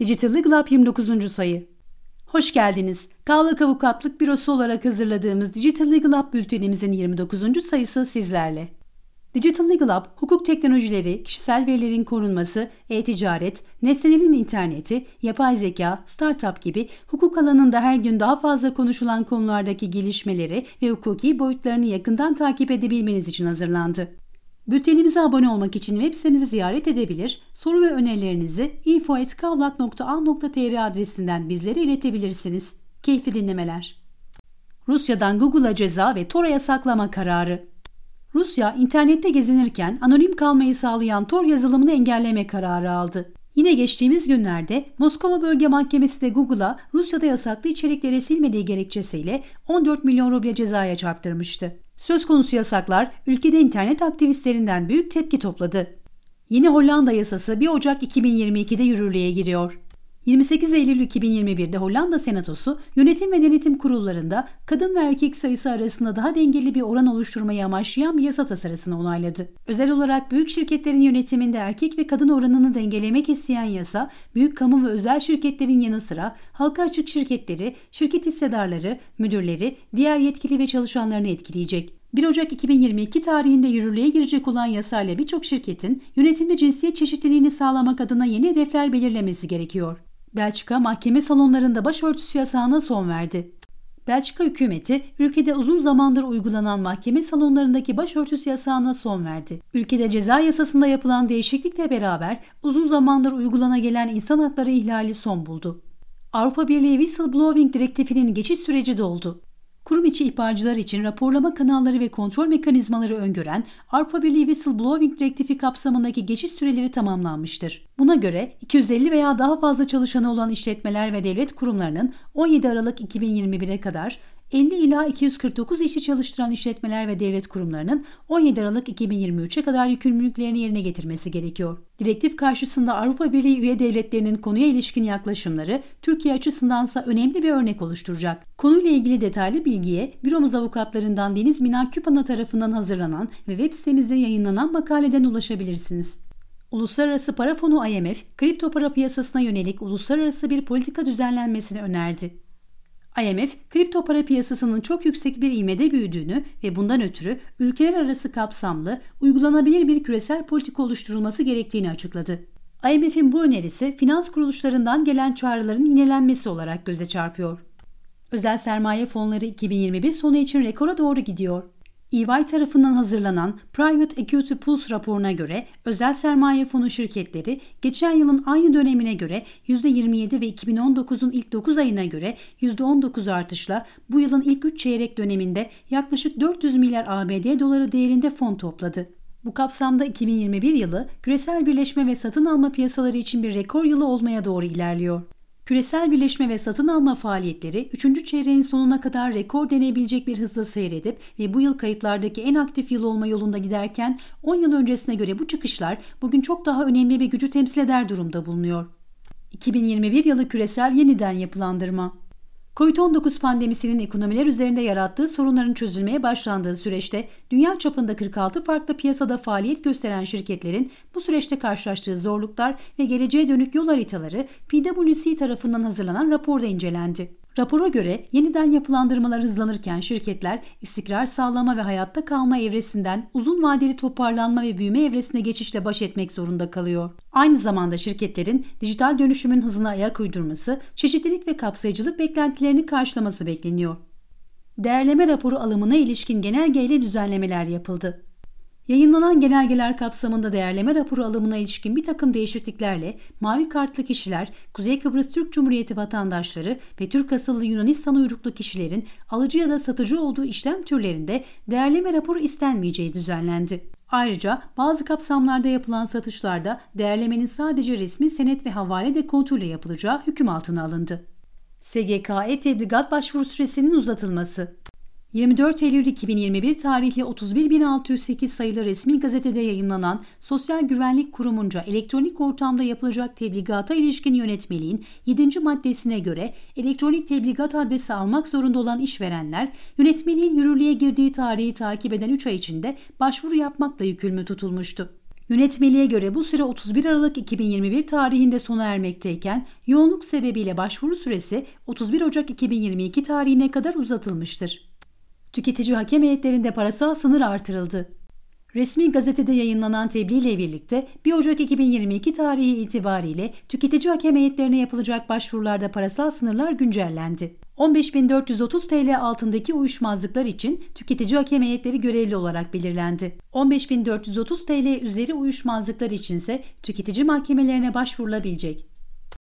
Digital Legal Up 29. sayı. Hoş geldiniz. Kağlık Avukatlık Bürosu olarak hazırladığımız Digital Legal Up bültenimizin 29. sayısı sizlerle. Digital Legal Up, hukuk teknolojileri, kişisel verilerin korunması, e-ticaret, nesnelerin interneti, yapay zeka, startup gibi hukuk alanında her gün daha fazla konuşulan konulardaki gelişmeleri ve hukuki boyutlarını yakından takip edebilmeniz için hazırlandı. Bültenimize abone olmak için web sitemizi ziyaret edebilir, soru ve önerilerinizi info.kavlak.a.tr adresinden bizlere iletebilirsiniz. Keyifli dinlemeler. Rusya'dan Google'a ceza ve Tor yasaklama kararı. Rusya, internette gezinirken anonim kalmayı sağlayan Tor yazılımını engelleme kararı aldı. Yine geçtiğimiz günlerde Moskova Bölge Mahkemesi de Google'a Rusya'da yasaklı içerikleri silmediği gerekçesiyle 14 milyon ruble cezaya çarptırmıştı. Söz konusu yasaklar ülkede internet aktivistlerinden büyük tepki topladı. Yeni Hollanda yasası 1 Ocak 2022'de yürürlüğe giriyor. 28 Eylül 2021'de Hollanda Senatosu yönetim ve denetim kurullarında kadın ve erkek sayısı arasında daha dengeli bir oran oluşturmayı amaçlayan bir yasa tasarısını onayladı. Özel olarak büyük şirketlerin yönetiminde erkek ve kadın oranını dengelemek isteyen yasa, büyük kamu ve özel şirketlerin yanı sıra halka açık şirketleri, şirket hissedarları, müdürleri, diğer yetkili ve çalışanlarını etkileyecek. 1 Ocak 2022 tarihinde yürürlüğe girecek olan yasayla birçok şirketin yönetimde cinsiyet çeşitliliğini sağlamak adına yeni hedefler belirlemesi gerekiyor. Belçika mahkeme salonlarında başörtüsü yasağına son verdi. Belçika hükümeti ülkede uzun zamandır uygulanan mahkeme salonlarındaki başörtüsü yasağına son verdi. Ülkede ceza yasasında yapılan değişiklikle beraber uzun zamandır uygulana gelen insan hakları ihlali son buldu. Avrupa Birliği Whistleblowing Direktifinin geçiş süreci doldu. Kurum içi ihbarcılar için raporlama kanalları ve kontrol mekanizmaları öngören Avrupa Birliği Whistleblowing Direktifi kapsamındaki geçiş süreleri tamamlanmıştır. Buna göre 250 veya daha fazla çalışanı olan işletmeler ve devlet kurumlarının 17 Aralık 2021'e kadar 50 ila 249 işçi çalıştıran işletmeler ve devlet kurumlarının 17 Aralık 2023'e kadar yükümlülüklerini yerine getirmesi gerekiyor. Direktif karşısında Avrupa Birliği üye devletlerinin konuya ilişkin yaklaşımları Türkiye açısındansa önemli bir örnek oluşturacak. Konuyla ilgili detaylı bilgiye büromuz avukatlarından Deniz Mina Küpana tarafından hazırlanan ve web sitemizde yayınlanan makaleden ulaşabilirsiniz. Uluslararası Para Fonu IMF, kripto para piyasasına yönelik uluslararası bir politika düzenlenmesini önerdi. IMF, kripto para piyasasının çok yüksek bir ivmede büyüdüğünü ve bundan ötürü ülkeler arası kapsamlı, uygulanabilir bir küresel politika oluşturulması gerektiğini açıkladı. IMF'in bu önerisi finans kuruluşlarından gelen çağrıların yinelenmesi olarak göze çarpıyor. Özel sermaye fonları 2021 sonu için rekora doğru gidiyor. EY tarafından hazırlanan Private Equity Pulse raporuna göre özel sermaye fonu şirketleri geçen yılın aynı dönemine göre %27 ve 2019'un ilk 9 ayına göre %19 artışla bu yılın ilk 3 çeyrek döneminde yaklaşık 400 milyar ABD doları değerinde fon topladı. Bu kapsamda 2021 yılı küresel birleşme ve satın alma piyasaları için bir rekor yılı olmaya doğru ilerliyor. Küresel birleşme ve satın alma faaliyetleri 3. çeyreğin sonuna kadar rekor deneyebilecek bir hızla seyredip ve bu yıl kayıtlardaki en aktif yıl olma yolunda giderken 10 yıl öncesine göre bu çıkışlar bugün çok daha önemli bir gücü temsil eder durumda bulunuyor. 2021 yılı küresel yeniden yapılandırma Covid-19 pandemisinin ekonomiler üzerinde yarattığı sorunların çözülmeye başlandığı süreçte dünya çapında 46 farklı piyasada faaliyet gösteren şirketlerin bu süreçte karşılaştığı zorluklar ve geleceğe dönük yol haritaları PwC tarafından hazırlanan raporda incelendi. Rapora göre yeniden yapılandırmalar hızlanırken şirketler istikrar sağlama ve hayatta kalma evresinden uzun vadeli toparlanma ve büyüme evresine geçişle baş etmek zorunda kalıyor. Aynı zamanda şirketlerin dijital dönüşümün hızına ayak uydurması, çeşitlilik ve kapsayıcılık beklentilerini karşılaması bekleniyor. Değerleme raporu alımına ilişkin genelgeyle düzenlemeler yapıldı. Yayınlanan genelgeler kapsamında değerleme raporu alımına ilişkin bir takım değişikliklerle mavi kartlı kişiler, Kuzey Kıbrıs Türk Cumhuriyeti vatandaşları ve Türk asıllı Yunanistan uyruklu kişilerin alıcı ya da satıcı olduğu işlem türlerinde değerleme raporu istenmeyeceği düzenlendi. Ayrıca bazı kapsamlarda yapılan satışlarda değerlemenin sadece resmi senet ve havale dekontuyla yapılacağı hüküm altına alındı. SGK e-tebligat başvuru süresinin uzatılması 24 Eylül 2021 tarihli 31608 sayılı resmi gazetede yayınlanan Sosyal Güvenlik Kurumunca elektronik ortamda yapılacak tebligata ilişkin yönetmeliğin 7. maddesine göre elektronik tebligat adresi almak zorunda olan işverenler yönetmeliğin yürürlüğe girdiği tarihi takip eden 3 ay içinde başvuru yapmakla yükümlü tutulmuştu. Yönetmeliğe göre bu süre 31 Aralık 2021 tarihinde sona ermekteyken yoğunluk sebebiyle başvuru süresi 31 Ocak 2022 tarihine kadar uzatılmıştır. Tüketici hakem heyetlerinde parasal sınır artırıldı. Resmi gazetede yayınlanan tebliğ ile birlikte 1 Ocak 2022 tarihi itibariyle tüketici hakem heyetlerine yapılacak başvurularda parasal sınırlar güncellendi. 15.430 TL altındaki uyuşmazlıklar için tüketici hakem heyetleri görevli olarak belirlendi. 15.430 TL üzeri uyuşmazlıklar içinse tüketici mahkemelerine başvurulabilecek.